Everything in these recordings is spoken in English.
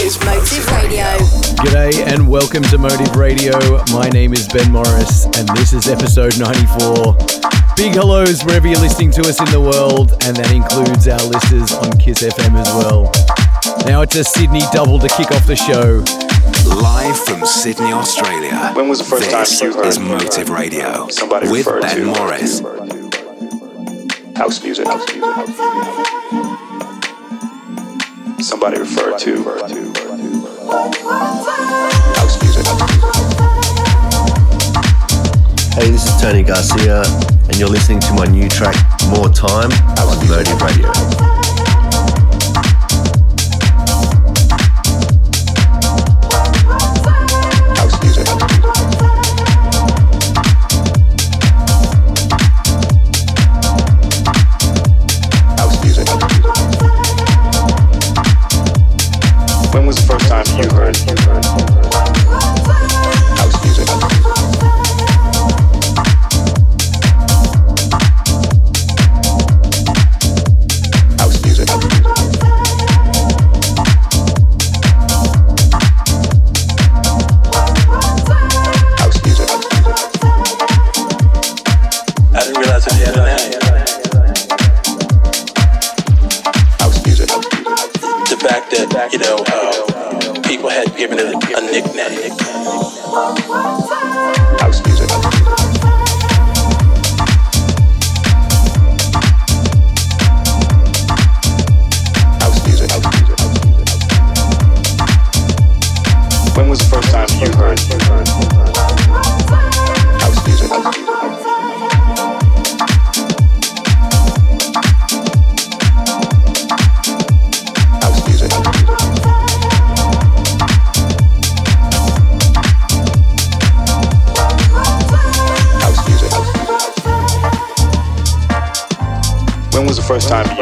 is Motive Radio. G'day and welcome to Motive Radio. My name is Ben Morris and this is episode 94. Big hellos wherever you're listening to us in the world, and that includes our listeners on Kiss FM as well. Now it's a Sydney double to kick off the show. Live from Sydney, Australia. When was the first this time you heard is Motive Radio somebody with refer Ben to Morris. house music? Somebody referred to house music. Hey, this is Tony Garcia, and you're listening to my new track, More Time, on Motive Radio. You know, uh, people had given it a nickname. First time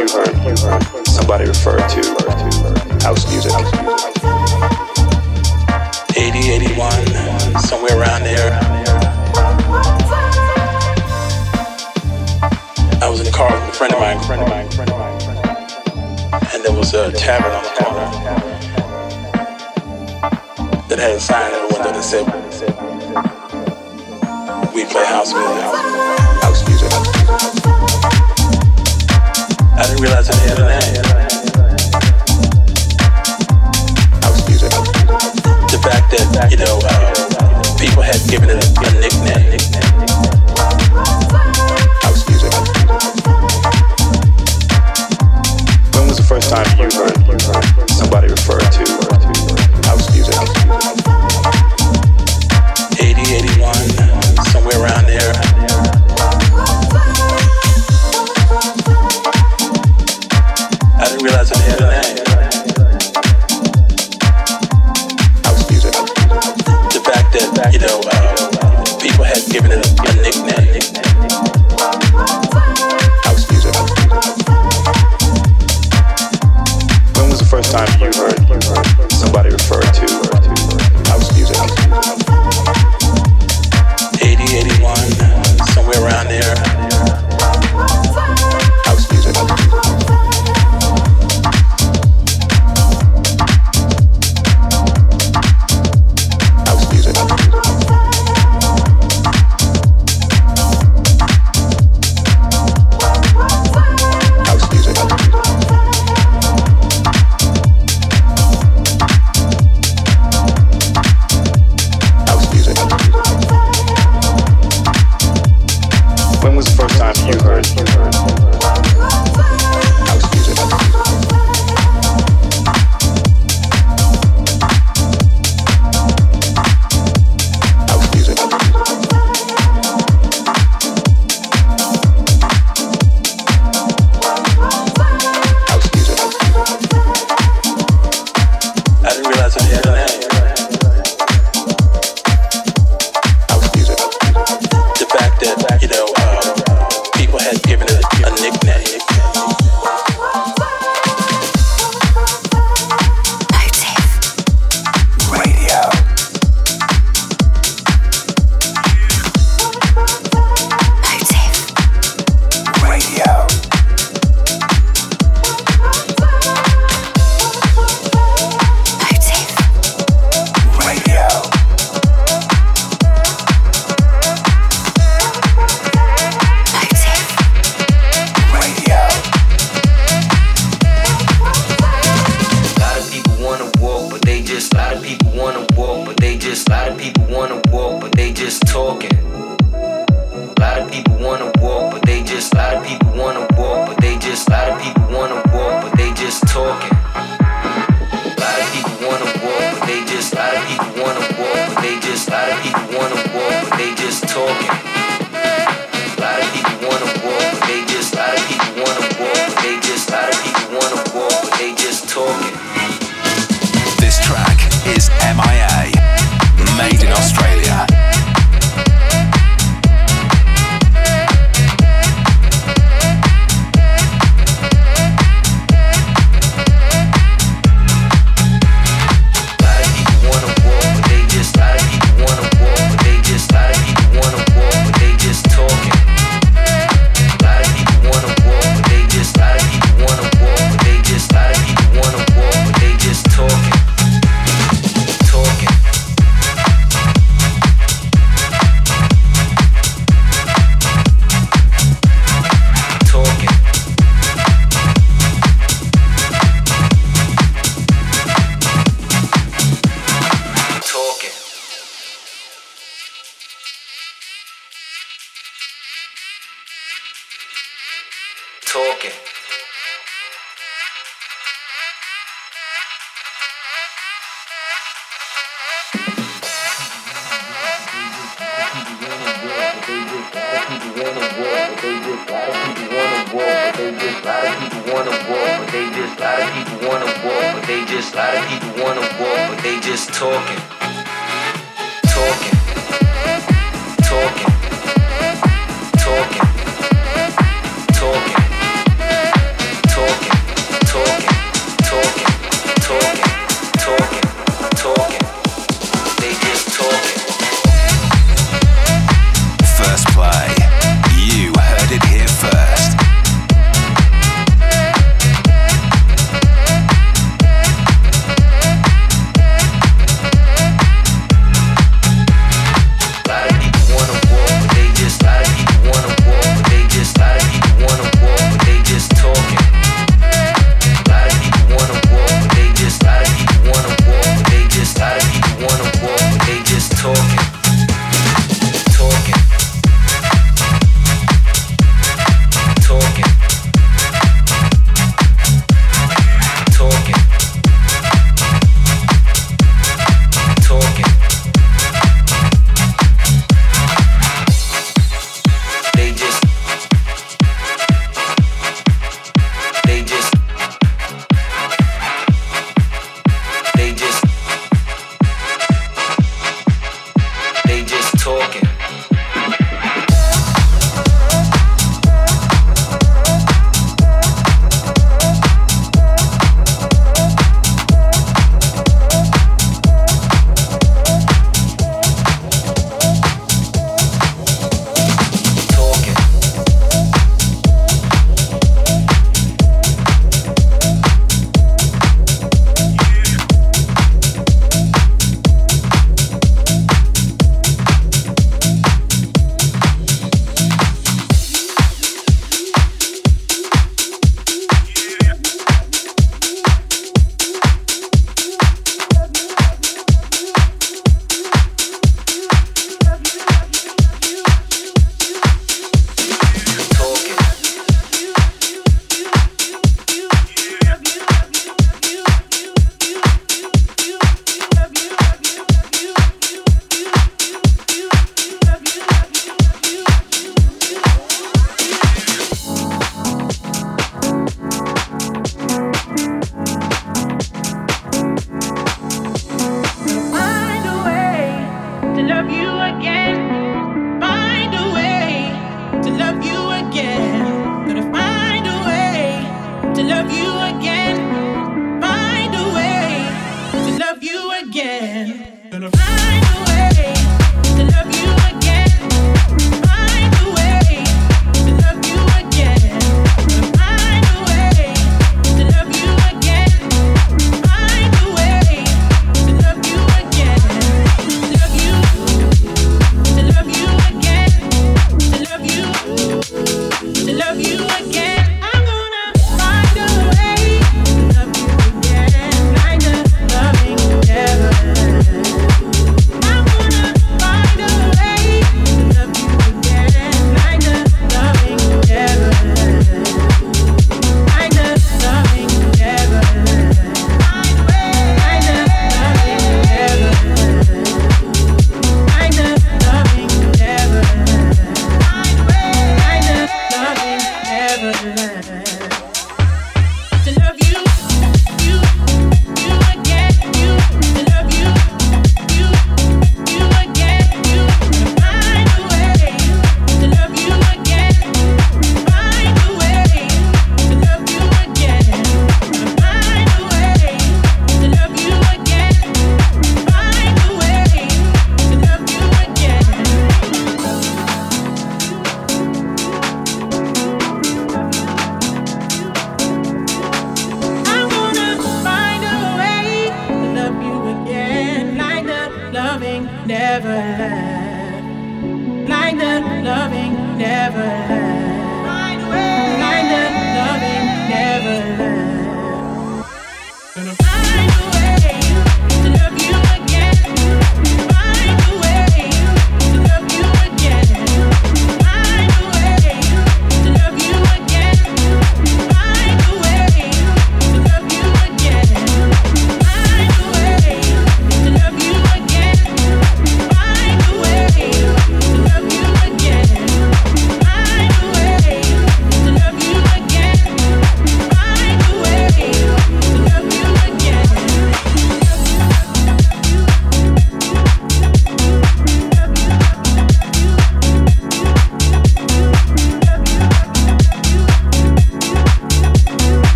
A lot of people wanna walk, but they just talking.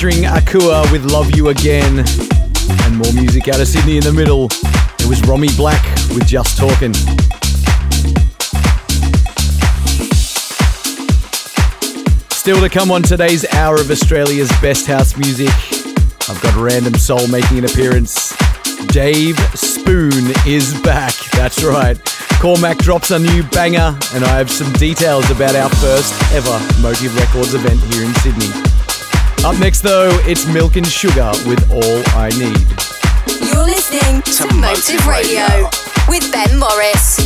Featuring Akua with Love You Again. And more music out of Sydney in the middle. It was Romy Black with Just Talking. Still to come on today's hour of Australia's best house music. I've got Random Soul making an appearance. Dave Spoon is back. That's right. Cormac drops a new banger, and I have some details about our first ever Motive Records event here in Sydney. Up next, though, it's Milk and Sugar with All I Need. You're listening to, To Motive Motive Radio Radio. with Ben Morris.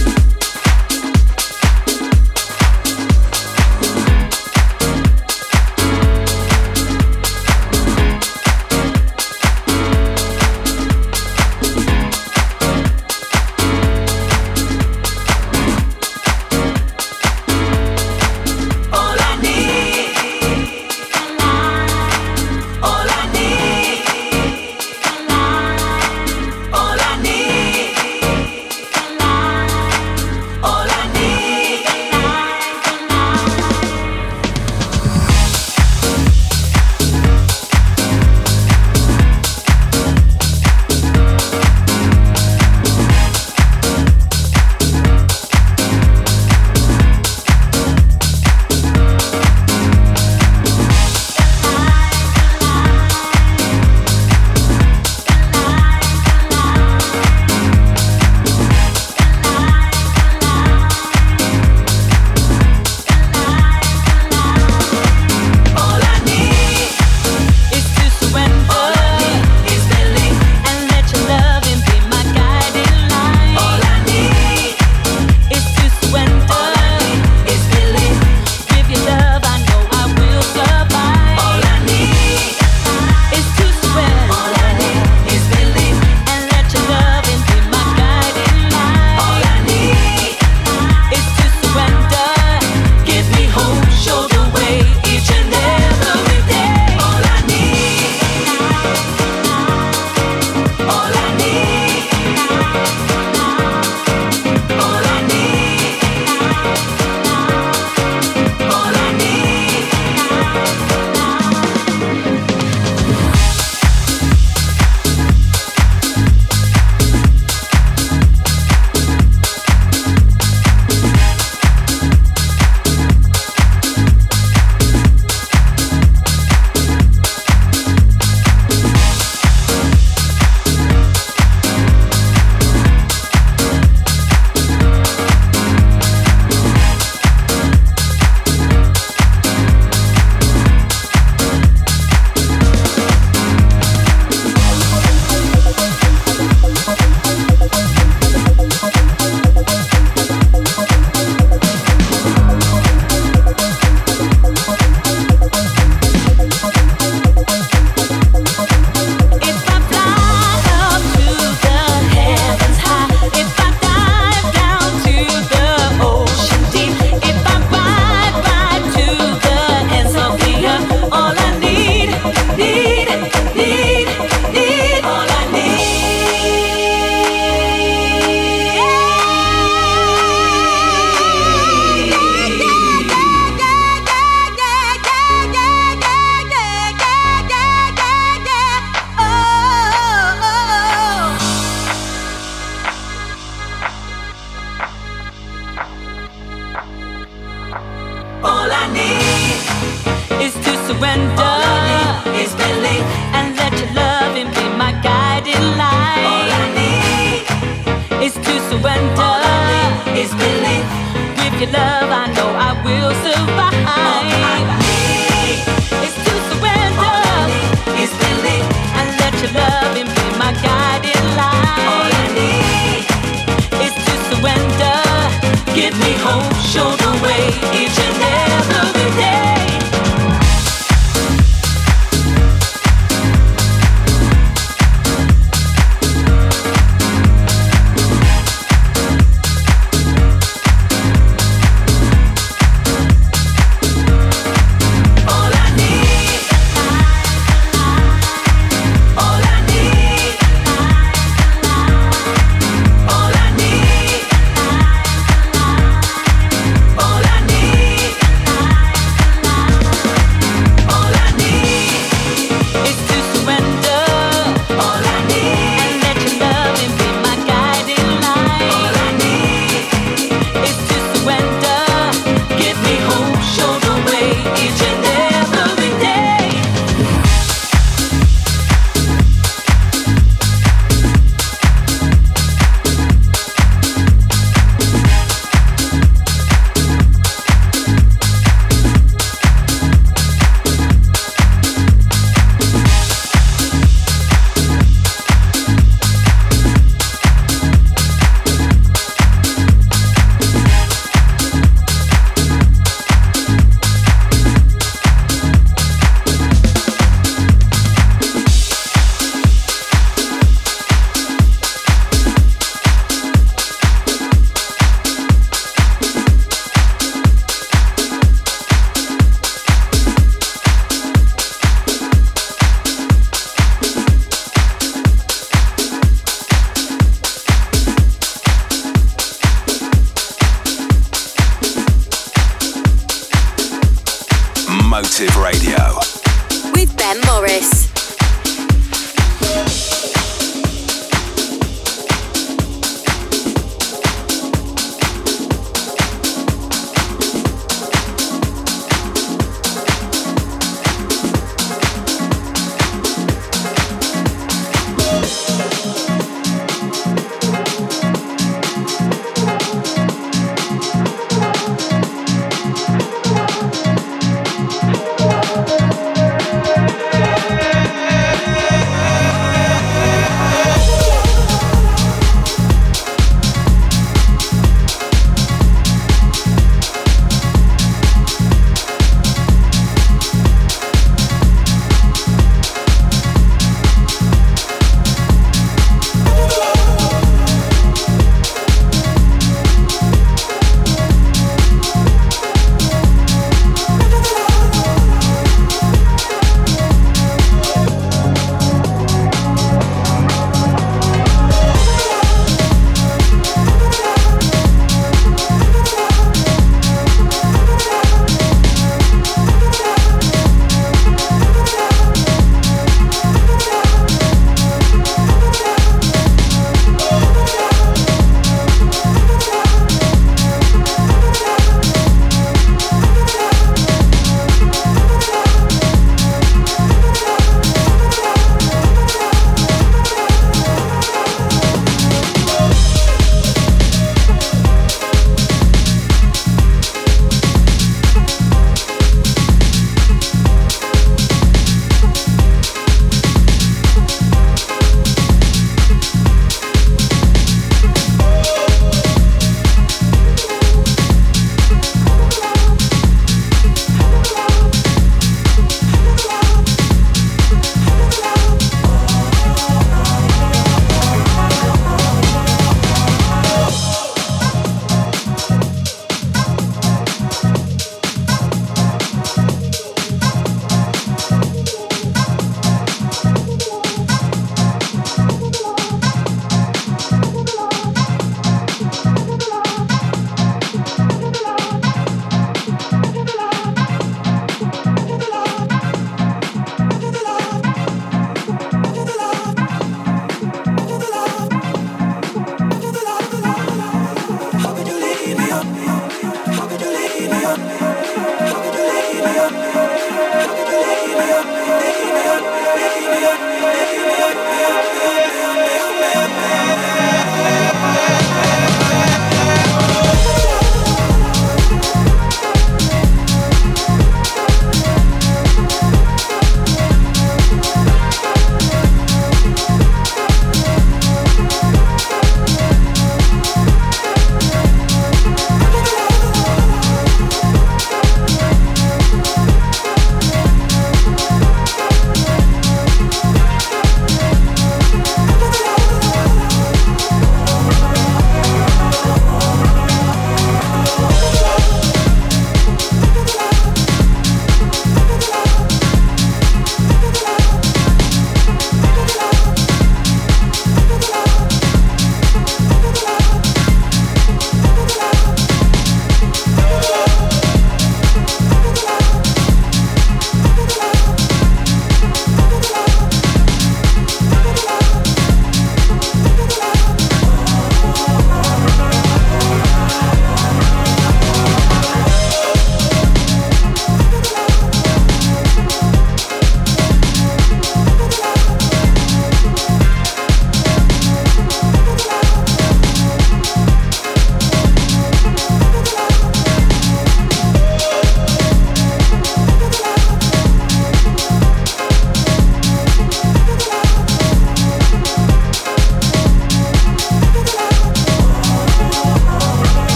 each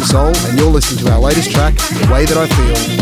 And you're listening to our latest track, The Way That I Feel,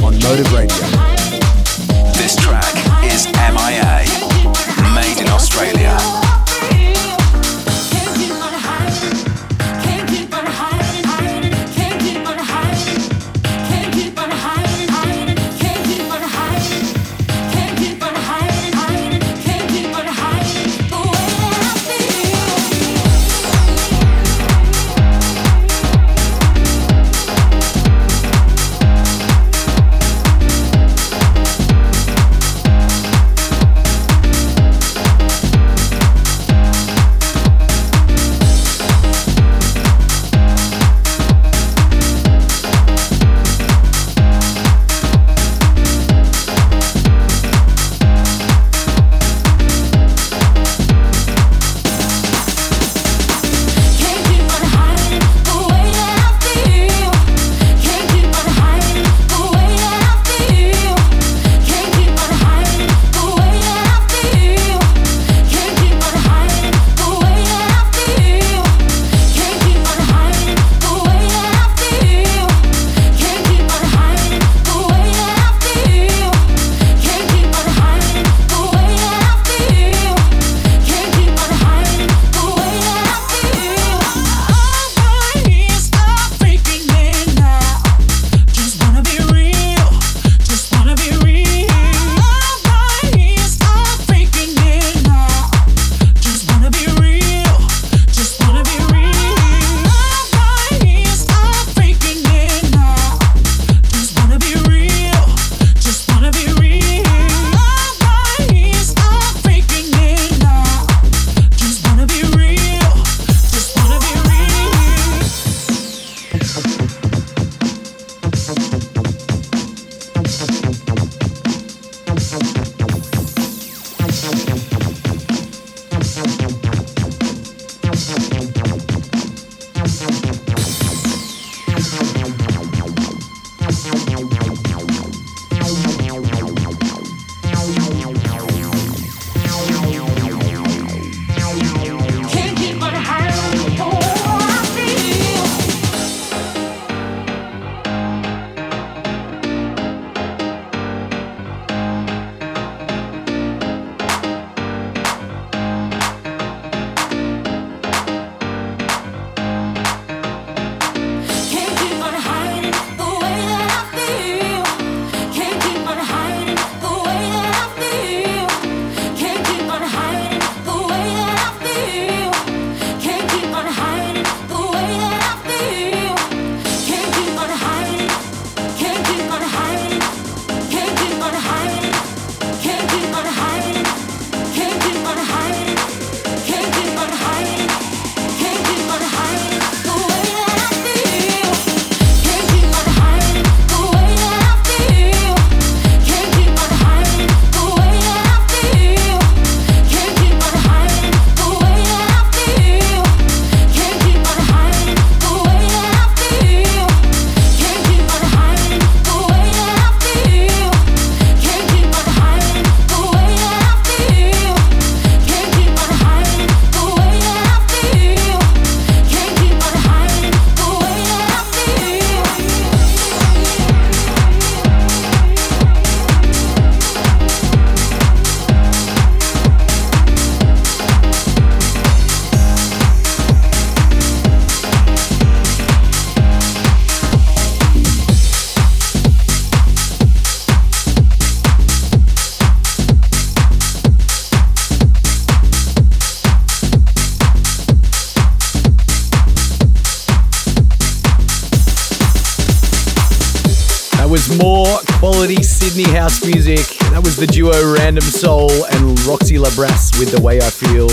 with The Way I Feel.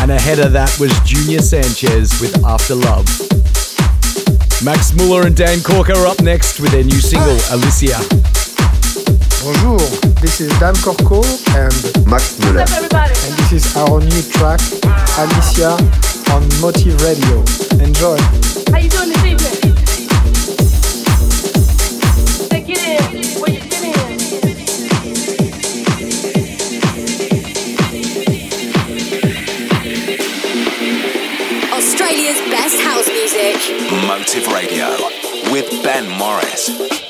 And ahead of that was Junior Sanchez with After Love. Max Muller and Dan Corker are up next with their new single, Alicia. Bonjour, this is Dan Corco and Max Muller. And this is our new track, Alicia, on Motive Radio. Enjoy. How you doing this evening? Radio with Ben Morris.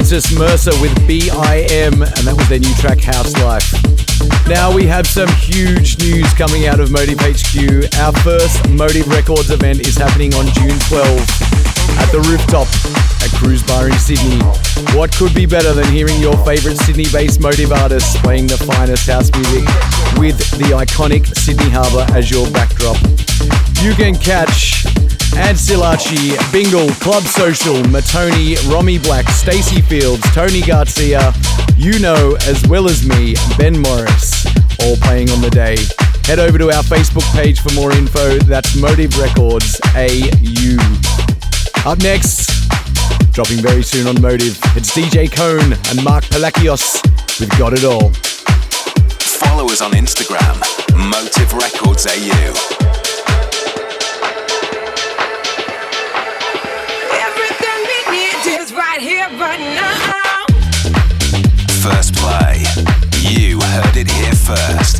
Francis Mercer with BIM, and that was their new track House Life. Now we have some huge news coming out of Motive HQ. Our first Motive Records event is happening on June 12 at the rooftop at Cruise Bar in Sydney. What could be better than hearing your favourite Sydney based Motive artists playing the finest house music with the iconic Sydney Harbour as your backdrop? You can catch and Silachi, Bingle, Club Social, Matoni, Romy Black, Stacey Fields, Tony Garcia, you know, as well as me, Ben Morris, all playing on the day. Head over to our Facebook page for more info. That's Motive Records AU. Up next, dropping very soon on Motive, it's DJ Cone and Mark Palakios with Got It All. Follow us on Instagram, Motive Records AU. First play. You heard it here first.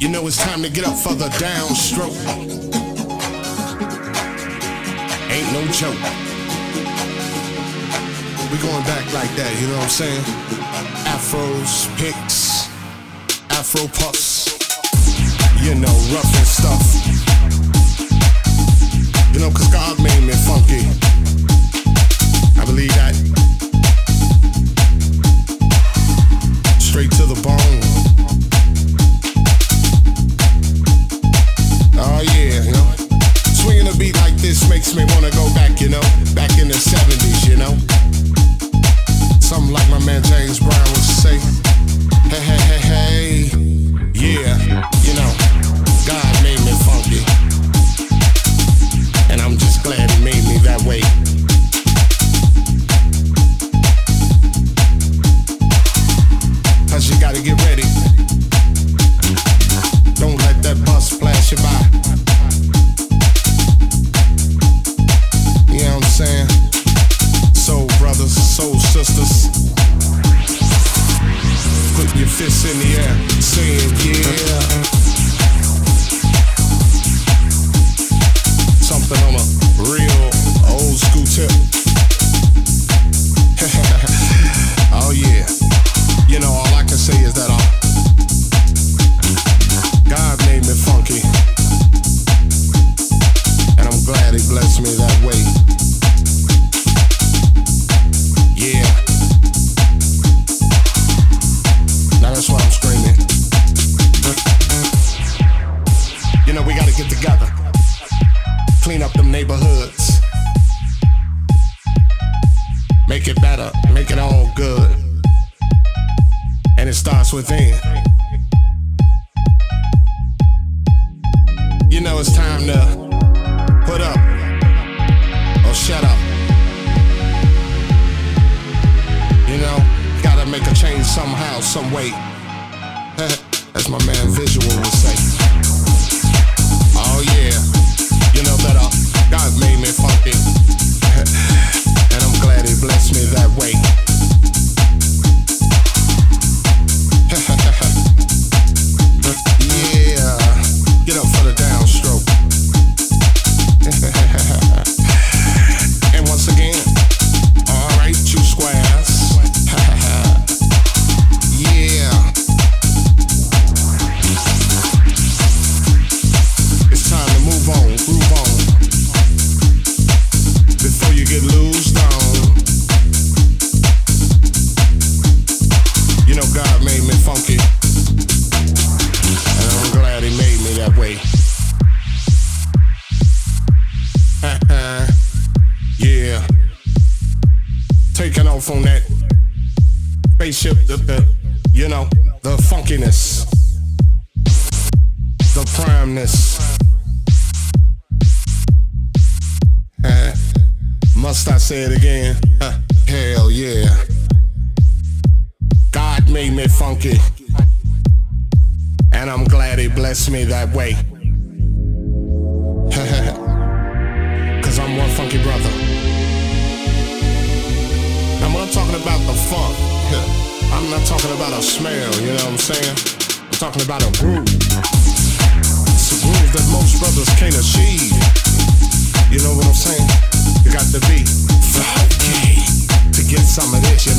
You know it's time to get up for the downstroke. Ain't no joke. We going back like that, you know what I'm saying? Afros, picks, Afro puffs, you know, rough and stuff. You know, cause God made me funky. I believe that. Straight to the bone. Oh, yeah. Swinging beat like this makes me wanna go back, you know, back in the 70s, you know. Something like my man James Brown hey, hey, hey, hey, yeah, you know, God made me funky. And I'm just glad he made me that way. within. Some of this, you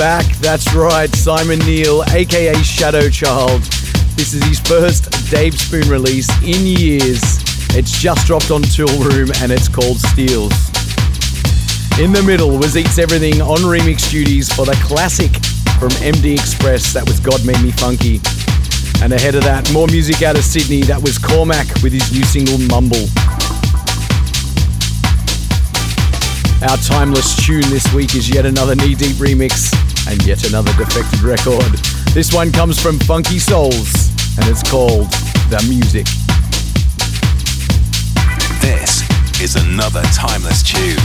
back. That's right, Simon Neale, aka Shadow Child. This is his first Dave Spoon release in years. It's just dropped on Tool Room and it's called Steels. In the middle was Eats Everything on remix duties for the classic from MD X-Spress, that was God Made Me Funky. And ahead of that, more music out of Sydney, that was Cormac with his new single Mumble. Our timeless tune this week is yet another knee deep remix and yet another defected record. This one comes from Funky Souls and it's called The Music. This is another timeless tune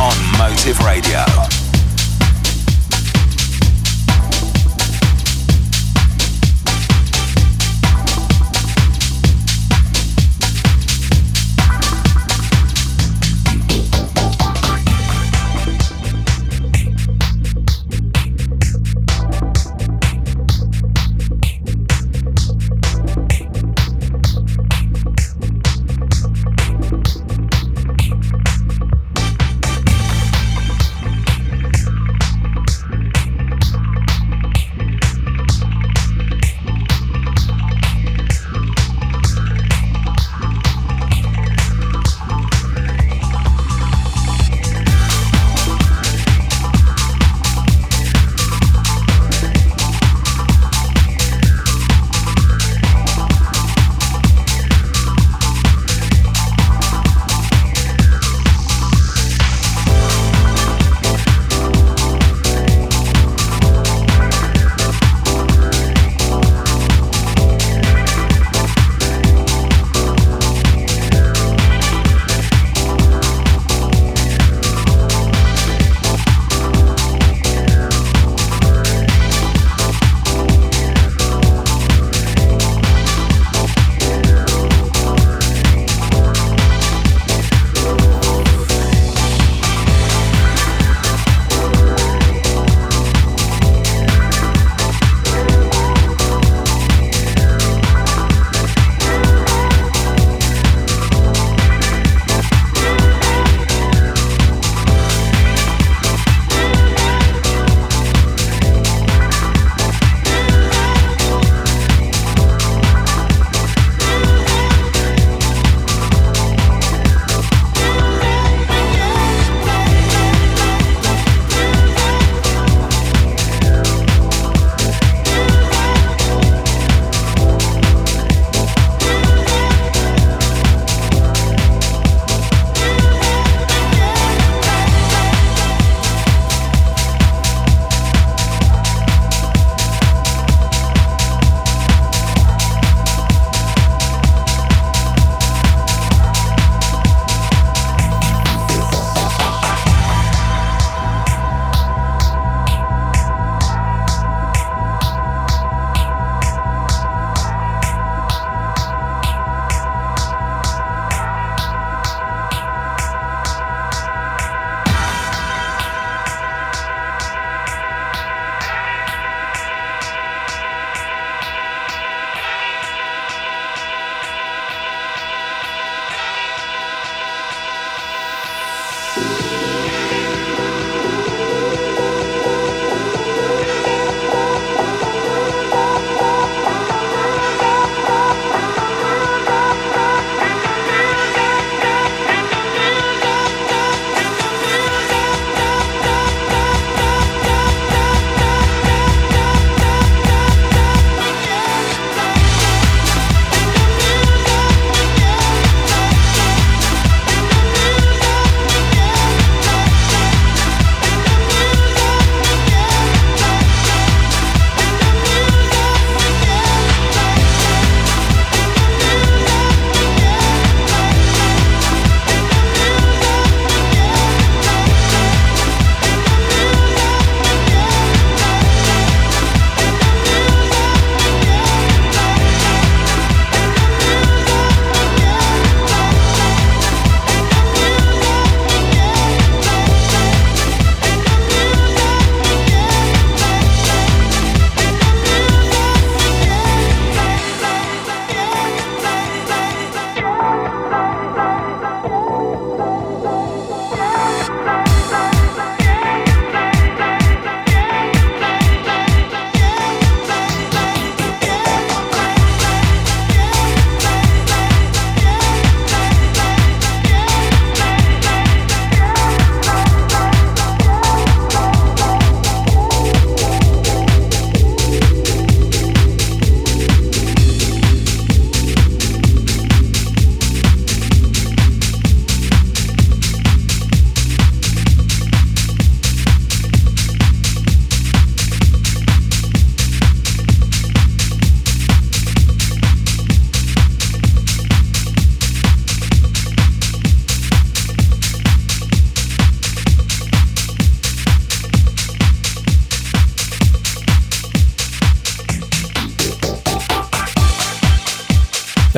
on Motive Radio.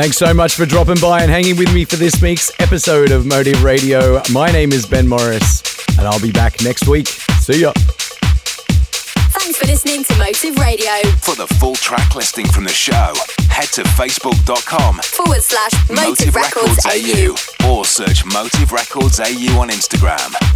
Thanks so much for dropping by and hanging with me for this week's episode of Motive Radio. My name is Ben Morris, and I'll be back next week. See ya. Thanks for listening to Motive Radio. For the full track listing from the show, head to facebook.com forward slash Motive, Motive Records, Records AU or search Motive Records AU on Instagram.